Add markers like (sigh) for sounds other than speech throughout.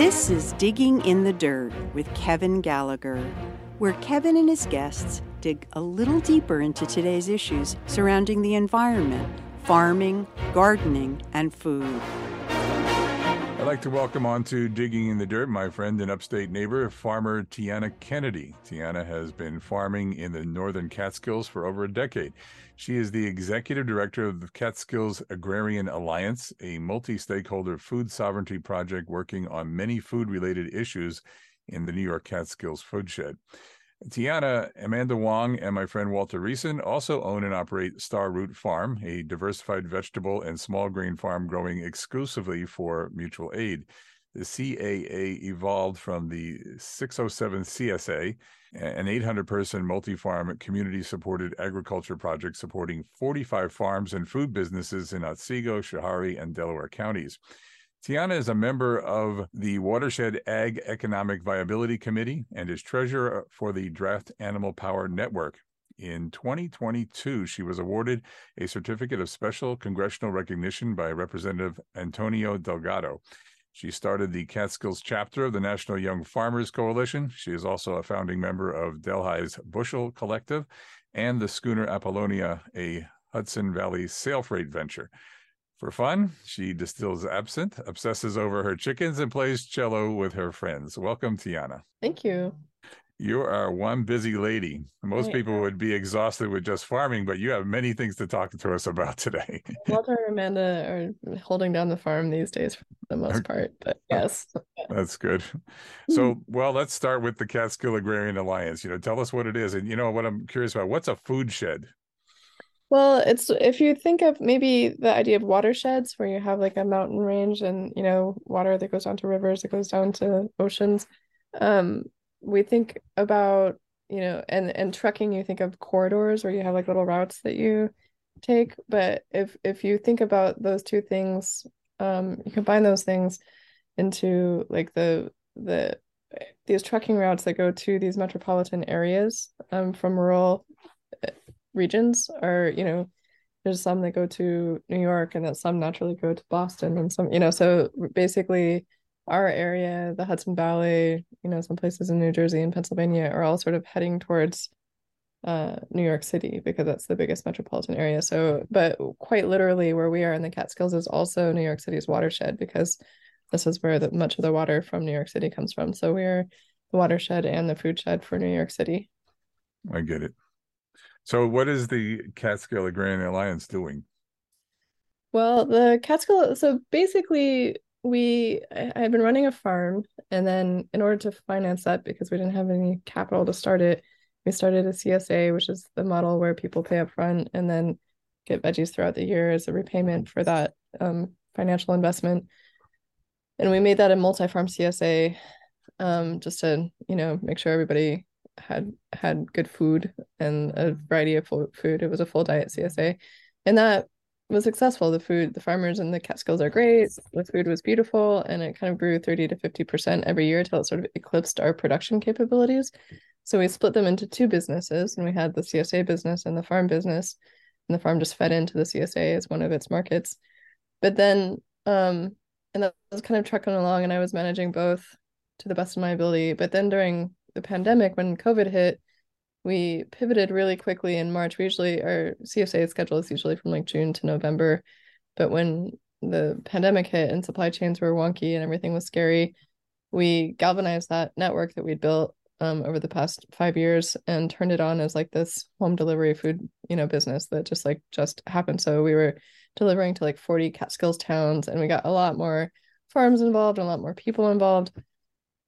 This is Digging in the Dirt with Kevin Gallagher, where Kevin and his guests dig a little deeper into today's issues surrounding the environment, farming, gardening, and food. Like to welcome on to Digging in the Dirt my friend and upstate neighbor, farmer Tiana Kennedy. Tiana has been farming in the northern Catskills for over a decade. She is the executive director of the Catskills Agrarian Alliance, a multi stakeholder food sovereignty project working on many food related issues in the New York Catskills Foodshed. Tiana, Amanda Wong, and my friend Walter Reeson also own and operate Star Root Farm, a diversified vegetable and small grain farm growing exclusively for mutual aid. The CAA evolved from the 607 CSA, an 800 person multi farm community supported agriculture project supporting 45 farms and food businesses in Otsego, Schoharie, and Delaware counties. Tiana is a member of the Watershed Ag Economic Viability Committee and is treasurer for the Draft Animal Power Network. In 2022, she was awarded a certificate of special congressional recognition by Representative Antonio Delgado. She started the Catskills chapter of the National Young Farmers Coalition. She is also a founding member of Delhi's Bushel Collective and the Schooner Apollonia, a Hudson Valley sail freight venture. For fun, she distills absinthe, obsesses over her chickens, and plays cello with her friends. Welcome, Tiana. Thank you. You are one busy lady. Most yeah. people would be exhausted with just farming, but you have many things to talk to us about today. (laughs) Walter and Amanda are holding down the farm these days for the most part, but (laughs) yes. That's good. So, hmm. well, let's start with the Catskill Agrarian Alliance. You know, tell us what it is. And, you know, what I'm curious about what's a food shed? Well, it's if you think of maybe the idea of watersheds where you have like a mountain range and you know water that goes down to rivers, that goes down to oceans. Um, we think about you know and and trucking you think of corridors where you have like little routes that you take but if if you think about those two things um you combine those things into like the the these trucking routes that go to these metropolitan areas um from rural regions are you know there's some that go to new york and that some naturally go to boston and some you know so basically our area the hudson valley you know some places in new jersey and pennsylvania are all sort of heading towards uh, new york city because that's the biggest metropolitan area. So but quite literally where we are in the catskills is also new york city's watershed because this is where the, much of the water from new york city comes from. So we're the watershed and the food shed for new york city. I get it so, what is the Catskill Agrarian Alliance doing? Well, the Catskill, so basically, we I have been running a farm, and then in order to finance that, because we didn't have any capital to start it, we started a CSA, which is the model where people pay up front and then get veggies throughout the year as a repayment for that um, financial investment. And we made that a multi-farm CSA um, just to, you know, make sure everybody had had good food and a variety of food. It was a full diet CSA, and that was successful. The food, the farmers in the Catskills are great. The food was beautiful, and it kind of grew thirty to fifty percent every year until it sort of eclipsed our production capabilities. So we split them into two businesses, and we had the CSA business and the farm business, and the farm just fed into the CSA as one of its markets. But then, um, and that was kind of trucking along, and I was managing both to the best of my ability. But then during the pandemic, when COVID hit, we pivoted really quickly in March. We usually our CSA schedule is usually from like June to November, but when the pandemic hit and supply chains were wonky and everything was scary, we galvanized that network that we'd built um, over the past five years and turned it on as like this home delivery food, you know, business that just like just happened. So we were delivering to like 40 Catskills towns and we got a lot more farms involved and a lot more people involved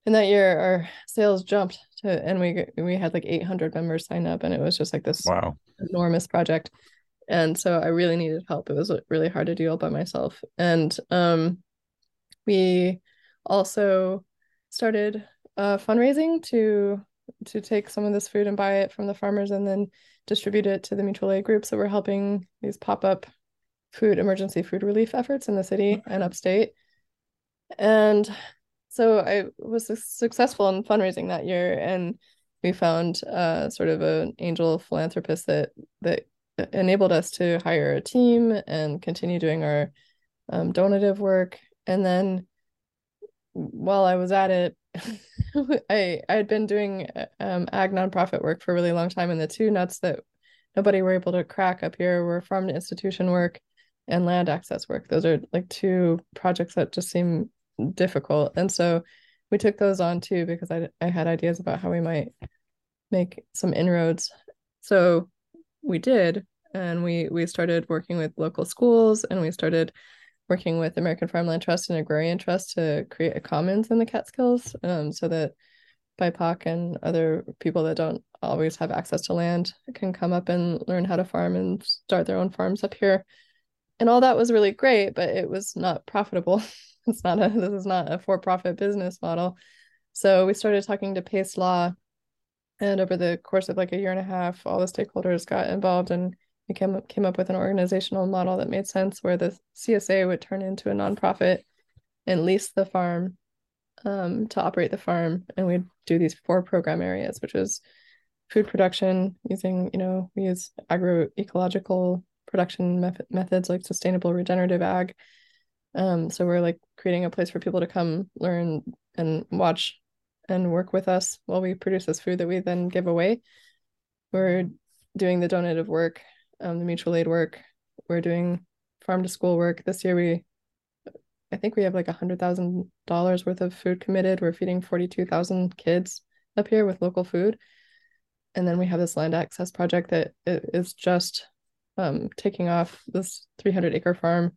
and that year our sales jumped to and we we had like 800 members sign up and it was just like this wow. enormous project. And so i really needed help. It was really hard to do all by myself. And um we also started uh fundraising to to take some of this food and buy it from the farmers and then distribute it to the mutual aid group so we're helping these pop-up food emergency food relief efforts in the city and upstate. And so I was successful in fundraising that year, and we found uh, sort of an angel philanthropist that that enabled us to hire a team and continue doing our um, donative work. And then while I was at it, (laughs) I I had been doing um, ag nonprofit work for a really long time, and the two nuts that nobody were able to crack up here were farm to institution work and land access work. Those are like two projects that just seem difficult, and so we took those on too because I I had ideas about how we might make some inroads. So we did, and we we started working with local schools, and we started working with American Farmland Trust and Agrarian Trust to create a commons in the Catskills um, so that BIPOC and other people that don't always have access to land can come up and learn how to farm and start their own farms up here. And all that was really great, but it was not profitable. (laughs) (laughs) it's not a this is not a for-profit business model. So we started talking to Pace Law and over the course of like a year and a half, all the stakeholders got involved and we came up, came up with an organizational model that made sense where the CSA would turn into a nonprofit and lease the farm um, to operate the farm. And we'd do these four program areas, which is food production using, you know, we use agroecological production method, methods like sustainable regenerative ag. Um, so we're like creating a place for people to come learn and watch and work with us while we produce this food that we then give away. We're doing the donative work um, the mutual aid work. We're doing farm to school work. This year we I think we have like a hundred thousand dollars worth of food committed. We're feeding forty two thousand kids up here with local food. And then we have this land access project that is just um, taking off. This 300 acre farm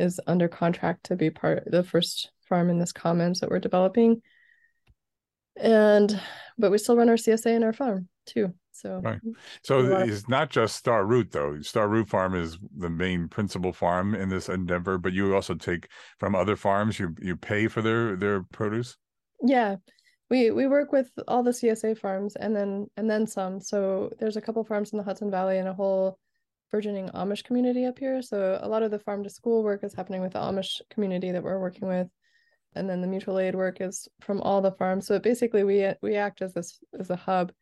is under contract to be part of the first farm in this commons that we're developing. And but we still run our CSA and our farm too. So, right. Mm-hmm. So it's not just Star Root though. Star Root Farm is the main principal farm in this endeavor, but you also take from other farms. You you pay for their their produce. Yeah, we we work with all the CSA farms and then and then some. So there's a couple farms in the Hudson Valley and a whole burgeoning Amish community up here. So a lot of the farm to school work is happening with the Amish community that we're working with. And then the mutual aid work is from all the farms. So basically we we act as this as a hub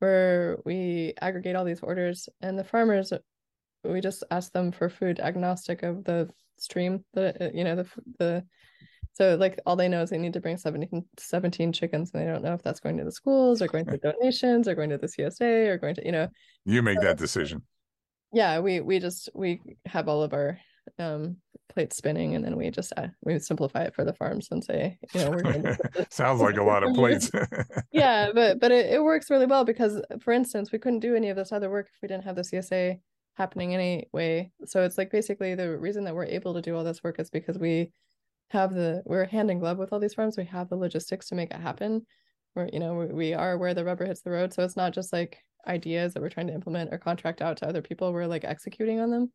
where we aggregate all these orders and the farmers we just ask them for food agnostic of the stream the you know the the so like all they know is they need to bring 17, 17 chickens and they don't know if that's going to the schools or going to donations or going to the CSA or going to you know. You make so, that decision yeah we we just we have all of our um plates spinning and then we just uh, we simplify it for the farms and say you know we're gonna (laughs) sounds like a lot of plates. (laughs) Yeah but but it, it works really well because for instance we couldn't do any of this other work if we didn't have the csa happening anyway. So it's like basically the reason that we're able to do all this work is because we have the we're hand in glove with all these farms. We have the logistics to make it happen we're you know we, are where the rubber hits the road so it's not just like ideas that we're trying to implement or contract out to other people we're like executing on them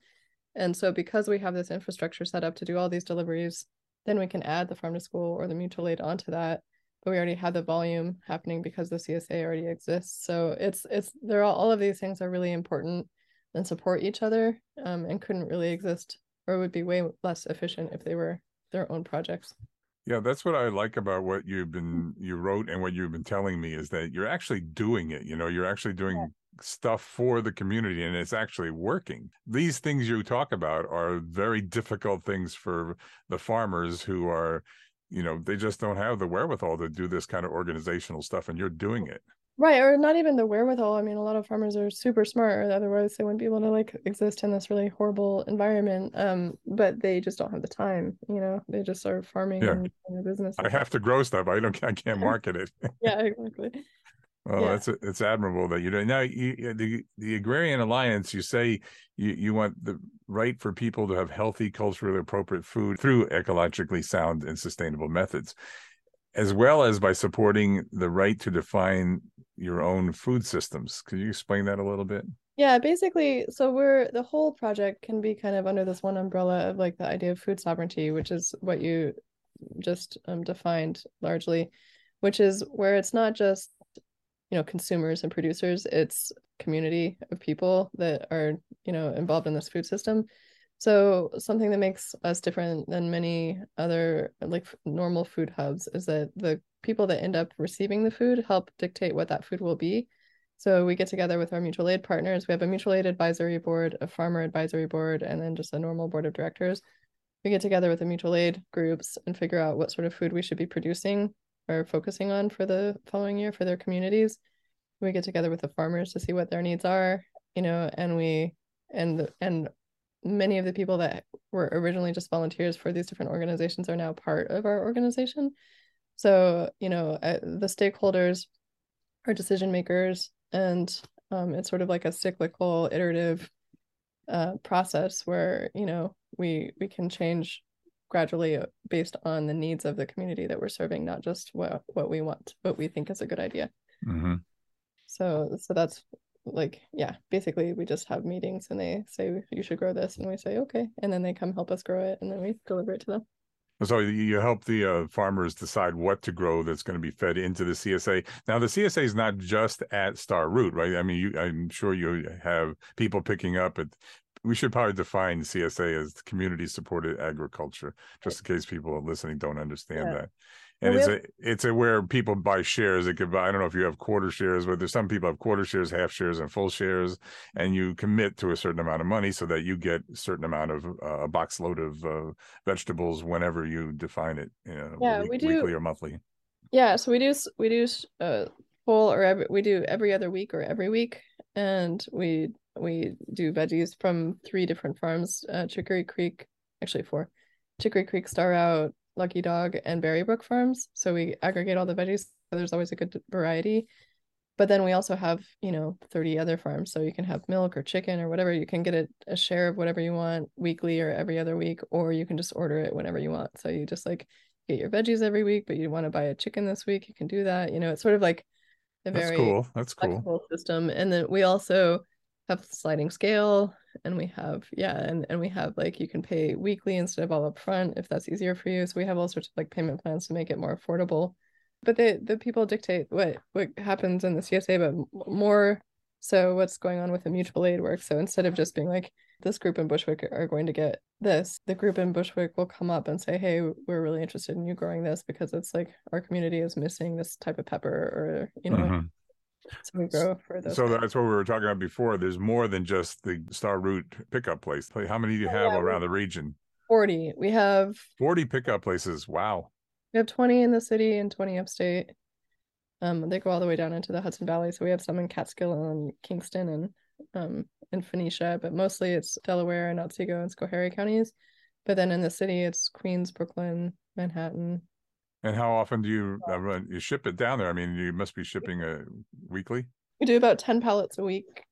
and so because we have this infrastructure set up to do all these deliveries, then we can add the farm to school or the mutual aid onto that. But we already have the volume happening because the CSA already exists. So it's it's there all, all of these things are really important and support each other um, and couldn't really exist or would be way less efficient if they were their own projects. Yeah, that's what I like about what you've mm. been you wrote and what you've been telling me is that you're actually doing it. You know, you're actually doing stuff for the community and it's actually working. These things you talk about are very difficult things for the farmers who are, you know, they just don't have the wherewithal to do this kind of organizational stuff and you're doing it. Right, or not even the wherewithal. I mean, a lot of farmers are super smart, or otherwise they wouldn't be able to like exist in this really horrible environment. Um, but they just don't have the time. You know, they just are farming yeah. and, and business. I have to grow stuff. I don't. I can't market it. (laughs) yeah, exactly. (laughs) Well, yeah. that's it's admirable that you do. Now, you, the the Agrarian Alliance, you say you you want the right for people to have healthy, culturally appropriate food through ecologically sound and sustainable methods, as well as by supporting the right to define your own food systems. Could you explain that a little bit? Yeah, basically, so we're the whole project can be kind of under this one umbrella of like the idea of food sovereignty, which is what you just um, defined largely, which is where it's not just you know consumers and producers it's community of people that are you know involved in this food system so something that makes us different than many other like normal food hubs is that the people that end up receiving the food help dictate what that food will be so we get together with our mutual aid partners we have a mutual aid advisory board a farmer advisory board and then just a normal board of directors we get together with the mutual aid groups and figure out what sort of food we should be producing or focusing on for the following year for their communities. We get together with the farmers to see what their needs are, you know, and we and and many of the people that were originally just volunteers for these different organizations are now part of our organization. So, you know, uh, the stakeholders are decision makers, and um, it's sort of like a cyclical, iterative uh, process where you know we we can change gradually based on the needs of the community that we're serving, not just what what we want, what we think is a good idea. Mm-hmm. So, so that's like yeah basically we just have meetings and they say you should grow this and we say okay and then they come help us grow it and then we deliver it to them so you help the uh, farmers decide what to grow that's going to be fed into the CSA. Now the CSA is not just at Star Root, right? I mean, you, I'm sure you have people picking up at. We should probably define CSA as community supported agriculture, just in case people listening don't understand yeah. that and well, it's a it's a where people buy shares. It could buy. I don't know if you have quarter shares, but there's some people have quarter shares, half shares, and full shares, and you commit to a certain amount of money so that you get a certain amount of uh, a box load of uh, vegetables whenever you define it. You know, yeah, week, we do weekly or monthly. Yeah, so we do we do uh, full or every, we do every other week or every week, and we we do veggies from three different farms: uh, Chicory Creek, actually four, Chicory Creek, Star Root, Lucky Dog and Berrybrook farms. So we aggregate all the veggies. So there's always a good variety. But then we also have, you know, 30 other farms. So you can have milk or chicken or whatever. You can get a, a share of whatever you want weekly or every other week, or you can just order it whenever you want. So you just like get your veggies every week, but you want to buy a chicken this week, you can do that. You know, it's sort of like a That's very cool. That's cool system. And then we also have sliding scale and we have yeah and and we have like you can pay weekly instead of all up front if that's easier for you. So we have all sorts of like payment plans to make it more affordable. But the the people dictate what what happens in the csa but more so what's going on with the mutual aid work. So instead of just being like this group in bushwick are going to get this the group in bushwick will come up and say hey we're really interested in you growing this because it's like our community is missing this type of pepper or you know mm-hmm so we grow for those. So that's what we were talking about before. There's more than just the Star Root pickup place. How many do you oh, have yeah, around the region? 40. We have 40 pickup places. Wow. We have 20 in the city and 20 upstate. Um, they go all the way down into the Hudson Valley. So we have some in Catskill and Kingston and um in Phoenicia, but mostly it's Delaware and Otsego and Schoharie counties. But then in the city, it's Queens, Brooklyn, Manhattan, and how often do you uh, run? You ship it down there? I mean, you must be shipping a uh, weekly. We do about ten pallets a week.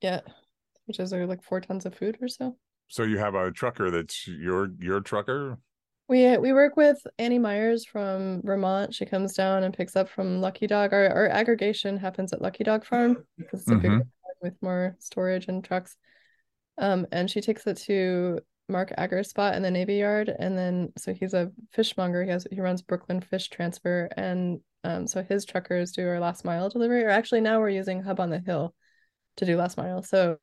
Yeah, which is uh, like four tons of food or so. So you have a trucker that's your your trucker. We we work with Annie Myers from Vermont. She comes down and picks up from Lucky Dog. Our our aggregation happens at Lucky Dog Farm because it's a mm-hmm. big with more storage and trucks. Um, and she takes it to Mark Agger's spot in the Navy Yard, and then so he's a fishmonger. He has he runs Brooklyn Fish Transfer, and um, so his truckers do our last mile delivery. Or actually, now we're using Hub on the Hill to do last mile. So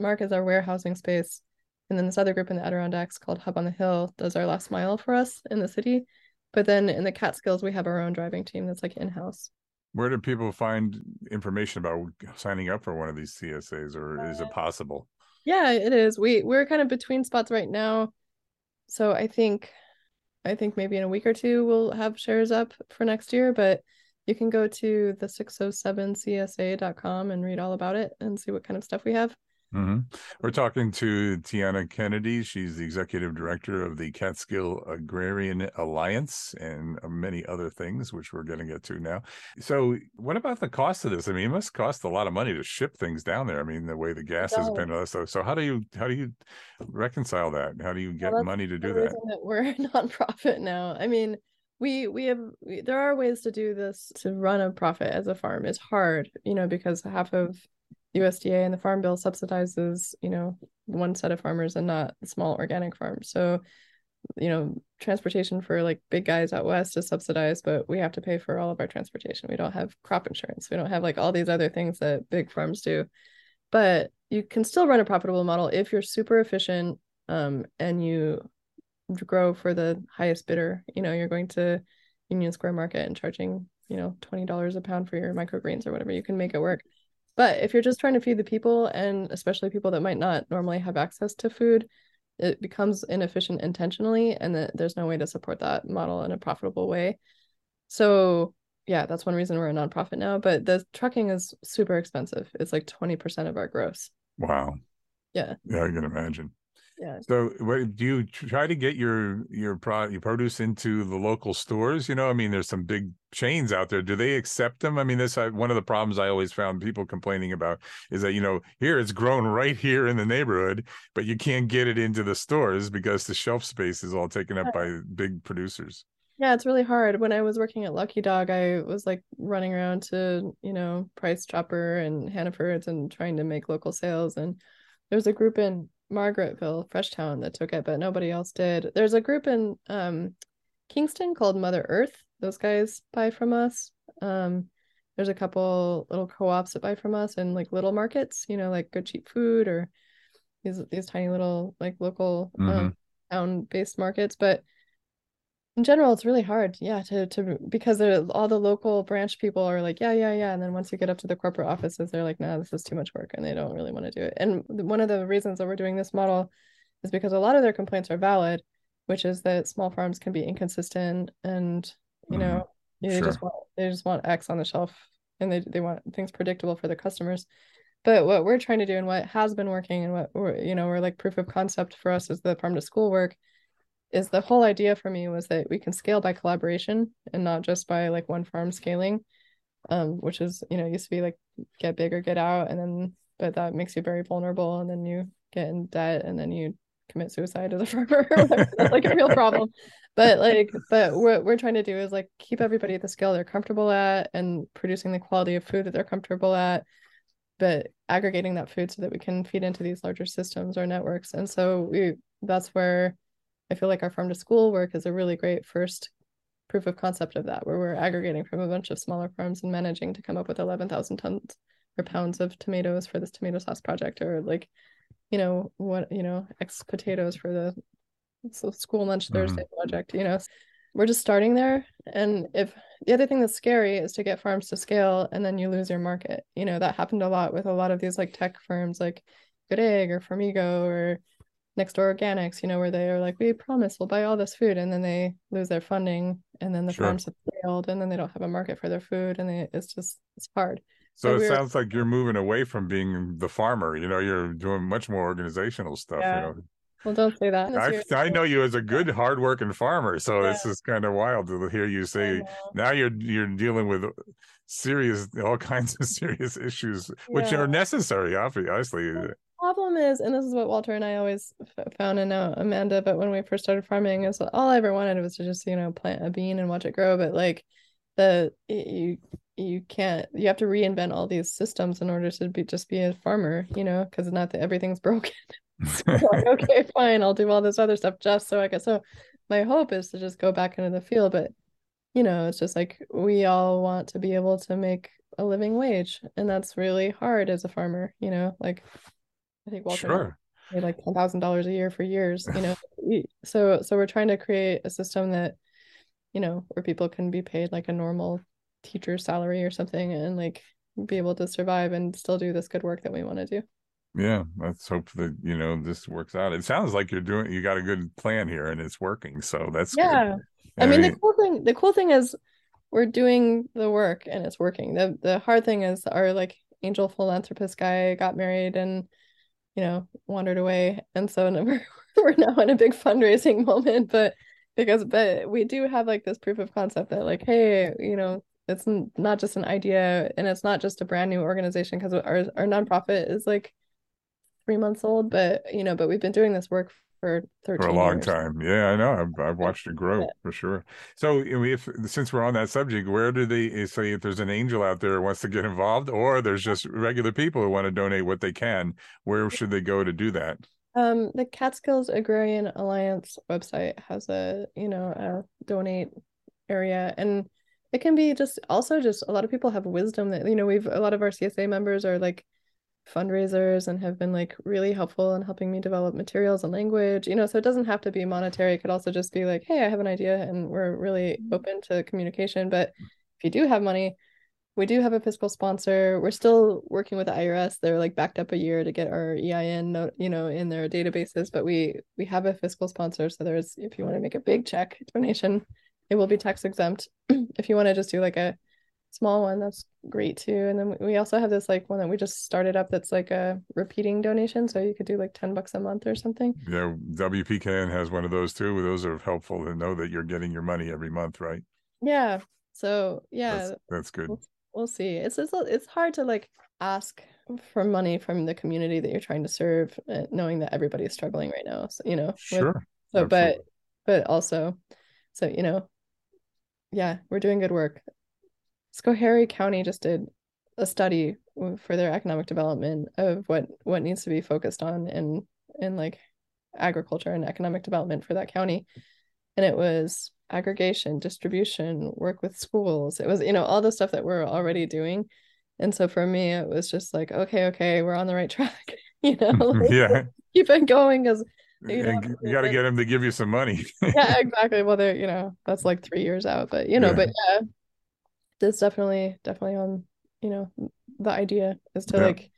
Mark is our warehousing space, and then this other group in the Adirondacks called Hub on the Hill does our last mile for us in the city. But then in the Catskills, we have our own driving team that's like in house. Where do people find information about signing up for one of these CSAs, or is it possible? Yeah, it is. We we're kind of between spots right now. So I think I think maybe in a week or two we'll have shares up for next year, but you can go to the 607csa.com and read all about it and see what kind of stuff we have. Mm-hmm. We're talking to Tiana Kennedy. She's the executive director of the Catskill Agrarian Alliance and many other things, which we're going to get to now. So, what about the cost of this? I mean, it must cost a lot of money to ship things down there. I mean, the way the gas has been. Uh, so, so how do you how do you reconcile that? How do you get well, money to do that? that? We're (laughs) a nonprofit now. I mean, we we have we, there are ways to do this to run a profit as a farm. It's hard, you know, because half of USDA and the Farm Bill subsidizes, you know, one set of farmers and not small organic farms. So, you know, transportation for like big guys out west is subsidized, but we have to pay for all of our transportation. We don't have crop insurance. We don't have like all these other things that big farms do. But you can still run a profitable model if you're super efficient um, and you grow for the highest bidder. You know, you're going to Union Square Market and charging, you know, $20 a pound for your microgreens or whatever. You can make it work. But if you're just trying to feed the people, and especially people that might not normally have access to food, it becomes inefficient intentionally and that there's no way to support that model in a profitable way. So yeah that's one reason we're a nonprofit now but the trucking is super expensive. It's like 20% of our gross. Wow. Yeah. Yeah i can imagine yeah. So what do you try to get your your pro your produce into the local stores? You know i mean there's some big chains out there. Do they accept them? I mean this I, one of the problems i always found people complaining about is that you know here it's grown right here in the neighborhood but you can't get it into the stores because the shelf space is all taken up (laughs) by big producers. Yeah it's really hard. When i was working at lucky dog i was like running around to you know price chopper and hannaford's and trying to make local sales and there's a group in Margaretville, Freshtown that took it, but nobody else did. There's a group in um, Kingston called Mother Earth. Those guys buy from us. Um, there's a couple little co-ops that buy from us and like little markets, you know, like good cheap food or these these tiny little like local um, mm-hmm. um, town based markets. But in general it's really hard yeah to to because all the local branch people are like yeah yeah yeah and then once you get up to the corporate offices they're like nah this is too much work and they don't really want to do it and one of the reasons that we're doing this model is because a lot of their complaints are valid which is that small farms can be inconsistent and you know mm-hmm. they sure. just want they just want x on the shelf and they, they want things predictable for their customers but what we're trying to do and what has been working and what we're you know we're like proof of concept for us is the farm to school work is the whole idea for me was that we can scale by collaboration and not just by like one farm scaling um which is you know used to be like get big or get out and then but that makes you very vulnerable and then you get in debt and then you commit suicide as a (laughs) farmer that's like a real problem. But like but what we're trying to do is like keep everybody at the scale they're comfortable at and producing the quality of food that they're comfortable at but aggregating that food so that we can feed into these larger systems or networks. And so we that's where I feel like our farm to school work is a really great first proof of concept of that, where we're aggregating from a bunch of smaller farms and managing to come up with 11,000 tons or pounds of tomatoes for this tomato sauce project, or like, you know, what, you know, X potatoes for the school lunch mm-hmm. Thursday project, you know. We're just starting there. And if the other thing that's scary is to get farms to scale and then you lose your market. You know, that happened a lot with a lot of these like tech firms like Good Egg or Farmigo or next door organics you know where they are like we promise we'll buy all this food and then they lose their funding and then the sure. farms have failed and then they don't have a market for their food and they, it's just it's hard so, it sounds like you're moving away from being the farmer you know you're doing much more organizational stuff yeah. you know well don't say that I, I know you as a (laughs) good hardworking farmer so yeah. this is kind of wild to hear you say now you're you're dealing with serious all (laughs) kinds of serious issues which yeah. are necessary obviously problem is, and this is what Walter and I always found, and now uh, Amanda, but when we first started farming, is all I ever wanted was to just you know plant a bean and watch it grow. But like the you you can't you have to reinvent all these systems in order to be just be a farmer, you know, because not that everything's (laughs) broken. so (laughs) okay, fine, I'll do all this other stuff just so I can. So my hope is to just go back into the field, but you know, it's just like we all want to be able to make a living wage, and that's really hard as a farmer. You know, like I think Walter sure. made like ten thousand dollars a year for years. You know, (sighs) so so we're trying to create a system that, you know, where people can be paid like a normal teacher salary or something, and like be able to survive and still do this good work that we want to do. Yeah, let's hope that you know this works out. It sounds like you're doing you got a good plan here and it's working. So that's yeah. I mean, I mean, the cool thing the cool thing is we're doing the work and it's working. The the hard thing is our like angel philanthropist guy got married and you know, wandered away. And so we're, (laughs) we're now in a big fundraising moment, but because, but we do have like this proof of concept that like, hey, you know, it's not just an idea and it's not just a brand new organization because our, our nonprofit is like three months old, but, you know, but we've been doing this work for 13 for a long years. time. Yeah, I know. I've, I've watched it grow yeah. for sure. So if since we're on that subject, where do they eh, say if there's an angel out there who wants to get involved, or there's just regular people who want to donate what they can? Where should they go to do that? Um, the Catskills Agrarian Alliance website has a you know a donate area and it can be just also just a lot of people have wisdom that you know we've a lot of our CSA members are like fundraisers and have been like really helpful in helping me develop materials and language you know so it doesn't have to be monetary it could also just be like hey i have an idea and we're really mm-hmm. open to communication but if you do have money we do have a fiscal sponsor. We're still working with the IRS. They're like backed up a year to get our EIN, you know, in their databases. But we we have a fiscal sponsor, so there's if you want to make a big check donation, it will be tax exempt. (clears throat) if you want to just do like a small one, that's great too. And then we also have this like one that we just started up that's like a repeating donation, so you could do like ten bucks a month or something. Yeah, WPKN has one of those too. Those are helpful to know that you're getting your money every month, right? Yeah. So yeah, that's, that's good. We'll, we'll see. It's, it's it's hard to like ask for money from the community that you're trying to serve, uh, knowing that everybody is struggling right now. So you know, sure. With, so, Absolutely. but but also, so you know, yeah, we're doing good work. Schoharie County just did a study for their economic development of what what needs to be focused on in in like agriculture and economic development for that county and it was aggregation, distribution, work with schools. It was, you know, all the stuff that we're already doing. And so for me, it was just like, okay, okay, we're on the right (laughs) track. you know, (laughs) like, yeah, keep it going because you, know, you got to get them to give you some money. yeah, (laughs) exactly. Well, they're, you know, that's like three years out, but you know, yeah. but yeah, that's definitely, definitely on, you know, the idea is to yeah. like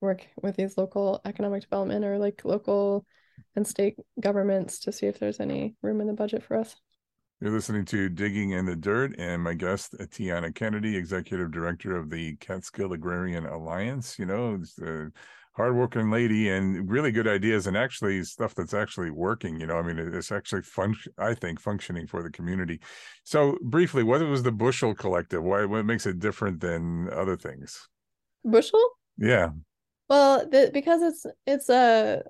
work with these local economic development or like local and state governments to see if there's any room in the budget for us. You're listening to Digging in the Dirt, and my guest, Tiana Kennedy, Executive Director of the Catskill Agrarian Alliance. You know, a hardworking lady and really good ideas, and actually stuff that's actually working. You know, I mean, it's actually fun. I think functioning for the community. So, briefly, what was the Bushel Collective? Why? What makes it different than other things? Bushel? Yeah. Well, the, because it's it's a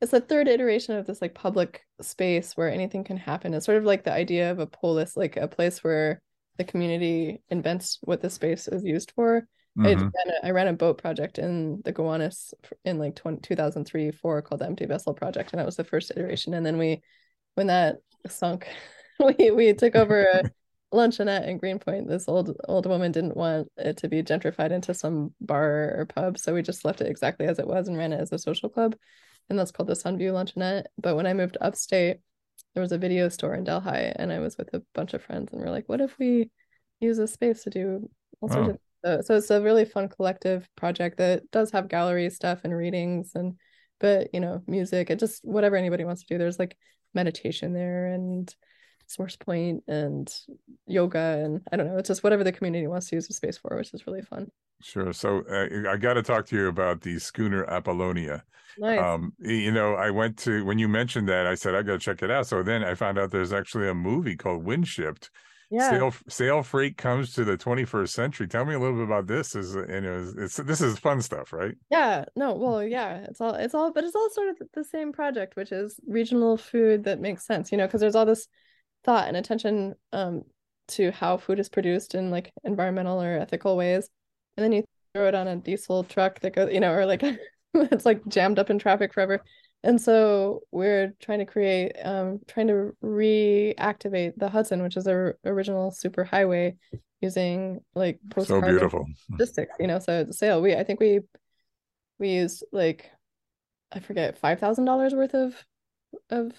it's a third iteration of this like public space where anything can happen. It's sort of like the idea of a polis, like a place where the community invents what the space is used for. Mm-hmm. I, ran a, I ran a boat project in the Gowanus in like 20, 2003 4 called the Empty Vessel Project, and that was the first iteration. And then we, when that sunk, (laughs) we we took over a (laughs) luncheonette in Greenpoint. This old old woman didn't want it to be gentrified into some bar or pub, so we just left it exactly as it was and ran it as a social club and that's called the Sunview Luncheonette. But when I moved upstate, there was a video store in Delhi, and I was with a bunch of friends, and we're like, what if we use this space to do all sorts of so, so it's a really fun collective project that does have gallery stuff and readings and but you know music and just whatever anybody wants to do there's like meditation there and source point and yoga and i don't know it's just whatever the community wants to use the space for which is really fun Sure. So uh, I got to talk to you about the schooner Apollonia. Nice. Um, you know, I went to when you mentioned that, I said I got to check it out. So then I found out there's actually a movie called Windshipped. Yeah. Sail, sail freight comes to the 21st century. Tell me a little bit about this. Is you know, it's this is fun stuff, right? Yeah. No. Well, yeah. It's all it's all, but it's all sort of the same project, which is regional food that makes sense. You know, because there's all this thought and attention um to how food is produced in like environmental or ethical ways and then you throw it on a diesel truck that goes, you know, or like (laughs) it's like jammed up in traffic forever. And so we're trying to create, um, trying to reactivate the Hudson, which is our original super highway, using like so beautiful logistics. You know, so the sale we I think we we used like I forget five thousand dollars worth of of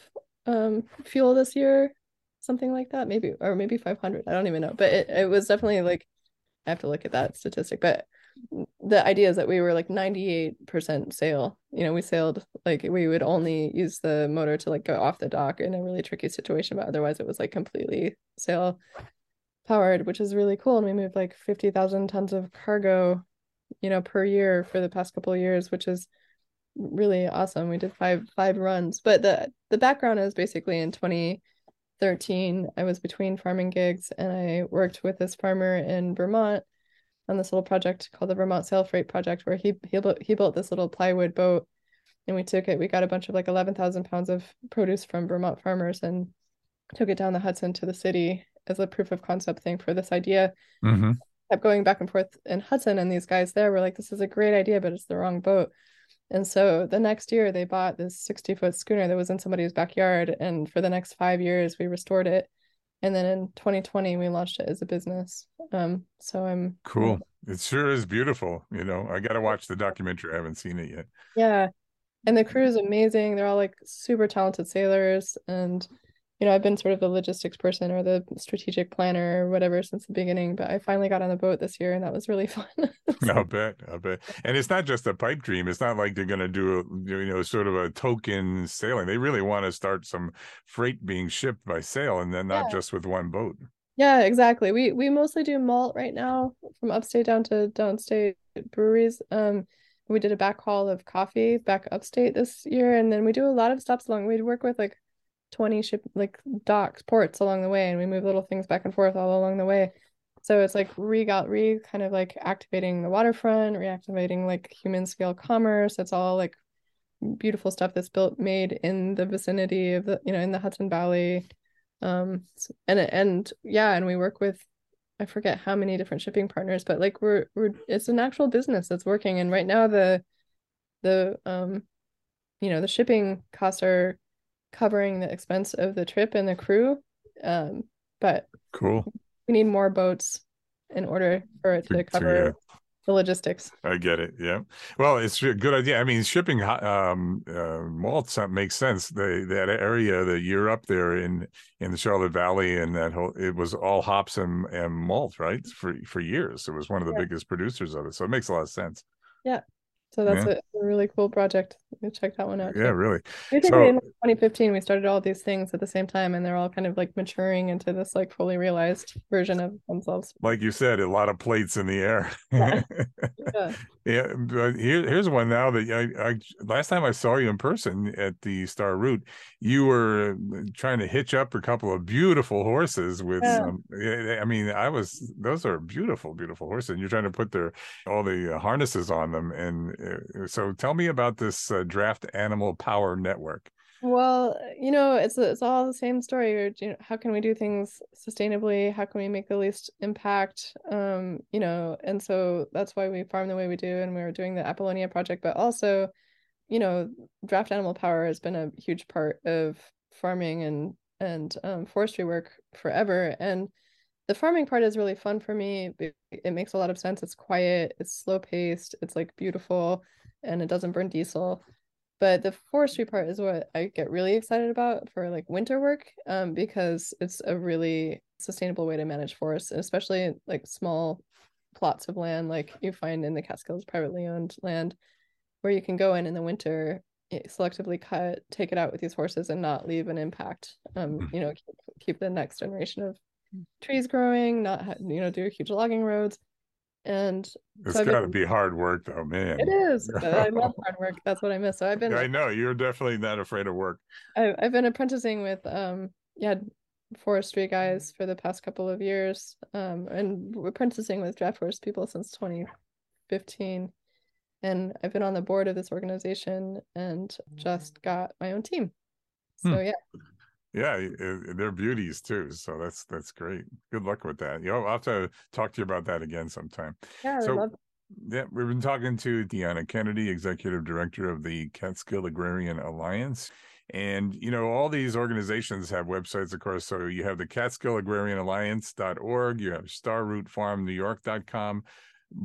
um fuel this year, something like that, maybe or maybe five hundred. I don't even know, but it, it was definitely like I have to look at that statistic, but the idea is that we were like 98% sail. You know, we sailed like we would only use the motor to like go off the dock in a really tricky situation, but otherwise it was like completely sail powered, which is really cool. And we moved like 50,000 tons of cargo, you know, per year for the past couple of years, which is really awesome. We did five five runs, but the the background is basically in 20 13, I was between farming gigs and I worked with this farmer in Vermont on this little project called the Vermont Sail Freight Project, where he he built he built this little plywood boat, and we took it. We got a bunch of like eleven thousand pounds of produce from Vermont farmers and took it down the Hudson to the city as a proof of concept thing for this idea. Mm-hmm. Kept going back and forth in Hudson, and these guys there were like, "This is a great idea, but it's the wrong boat." And so the next year they bought this 60 foot schooner that was in somebody's backyard. And for the next five years, we restored it. And then in 2020, we launched it as a business. Um, so I'm cool. It sure is beautiful. You know, I got to watch the documentary. I haven't seen it yet. Yeah. And the crew is amazing. They're all like super talented sailors. And you know, I've been sort of the logistics person or the strategic planner or whatever since the beginning, but I finally got on the boat this year and that was really (laughs) fun. so, (laughs) I'll bet. I'll bet. And it's not just a pipe dream. It's not like they're going to do, a, you know, sort of a token sailing. They really want to start some freight being shipped by sail and then not yeah. just with one boat. Yeah, exactly. We we mostly do malt right now from upstate down to downstate breweries. Um we did a backhaul of coffee back upstate this year and then we do a lot of stops along. We'd work with like 20 ship like docks ports along the way and we move little things back and forth all along the way. So it's like re got re kind of like activating the waterfront reactivating like human scale commerce. It's all like beautiful stuff that's built made in the vicinity of the you know in the hudson valley. Um and and yeah and we work with i forget how many different shipping partners but like we're we're it's an actual business that's working. And right now the the um you know the shipping costs are covering the expense of the trip and the crew. Um, but cool. We need more boats in order for it to cover yeah. the logistics. I get it. Yeah. Well, it's a good idea. I mean, shipping um, uh, malt makes sense. The, that area that you're up there in in the Charlotte Valley and that whole it was all hops and, and malt, right? For for years, it was one of the yeah. biggest producers of it. So it makes a lot of sense. Yeah. So that's yeah. a, a, really cool project. check that one out. Yeah, really. I so, in 2015 we started all these things at the same time, and they're all kind of like maturing into this like fully realized version of themselves. Like you said, a lot of plates in the air. Yeah. (laughs) yeah. Yeah, but here, here's one now that I, I last time I saw you in person at the Star Root, you were uh, trying to hitch up a couple of beautiful horses with yeah. some. I mean, I was those are beautiful, beautiful horses, and you're trying to put their all the harnesses on them. And so, tell me about this uh, Draft Animal Power Network. Well, you know, it's it's all the same story. You know, how can we do things sustainably? How can we make the least impact? Um, you know, and so that's why we farm the way we do, and we are doing the Apollonia project. But also, you know, draft animal power has been a huge part of farming and and um, forestry work forever. And the farming part is really fun for me. It makes a lot of sense. It's quiet. It's slow paced. It's like beautiful, and it doesn't burn diesel but the forestry part is what I get really excited about for like winter work um, because it's a really sustainable way to manage forests, especially like small plots of land like you find in the Catskills privately owned land where you can go in in the winter selectively cut take it out with these horses and not leave an impact um mm. you know keep, keep the next generation of trees growing not you know do huge logging roads. And it's so got to be hard work though man. It is (laughs) i love hard work. That's what i miss. So i've been i know you're definitely not afraid of work. I, i've been apprenticing with um yeah forestry guys for the past couple of years um and apprenticing with draft forest people since 2015 and i've been on the board of this organization and just got my own team. So hmm. yeah yeah, they're beauties too. So that's that's great. Good luck with that. You know, I'll have to talk to you about that again sometime. Yeah, so, love- yeah, we've been talking to Tiana Kennedy, executive director of the Catskill Agrarian Alliance. And, you know, all these organizations have websites, of course. So you have the Catskill Agrarian Alliance.org, you have starrootfarmnewyork.com,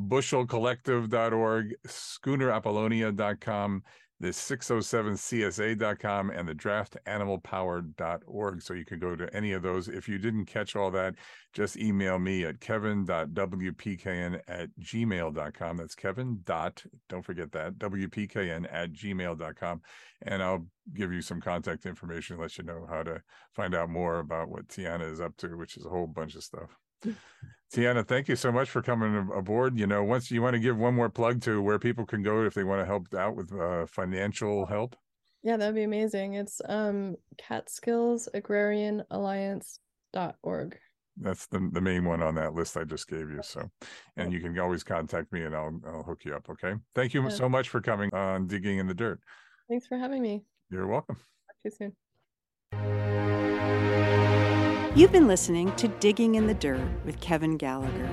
bushelcollective.org, schoonerapollonia.com, the 607csa.com and the draftanimalpower.org. So you can go to any of those. If you didn't catch all that, just email me at kevin.wpkn at gmail.com. That's kevin dot, don't forget that, wpkn at gmail.com. And I'll give you some contact information, let you know how to find out more about what Tiana is up to, which is a whole bunch of stuff. Tiana, thank you so much for coming aboard. You know, once you want to give one more plug to where people can go if they want to help out with uh, financial help. Yeah, that'd be amazing. It's um Catskills Agrarian Alliance.org. That's the, the main one on that list I just gave you. So, and you can always contact me and I'll, I'll hook you up. Okay. Thank you yeah. so much for coming on Digging in the Dirt. Thanks for having me. You're welcome. Talk to you soon. You've been listening to Digging in the Dirt with Kevin Gallagher.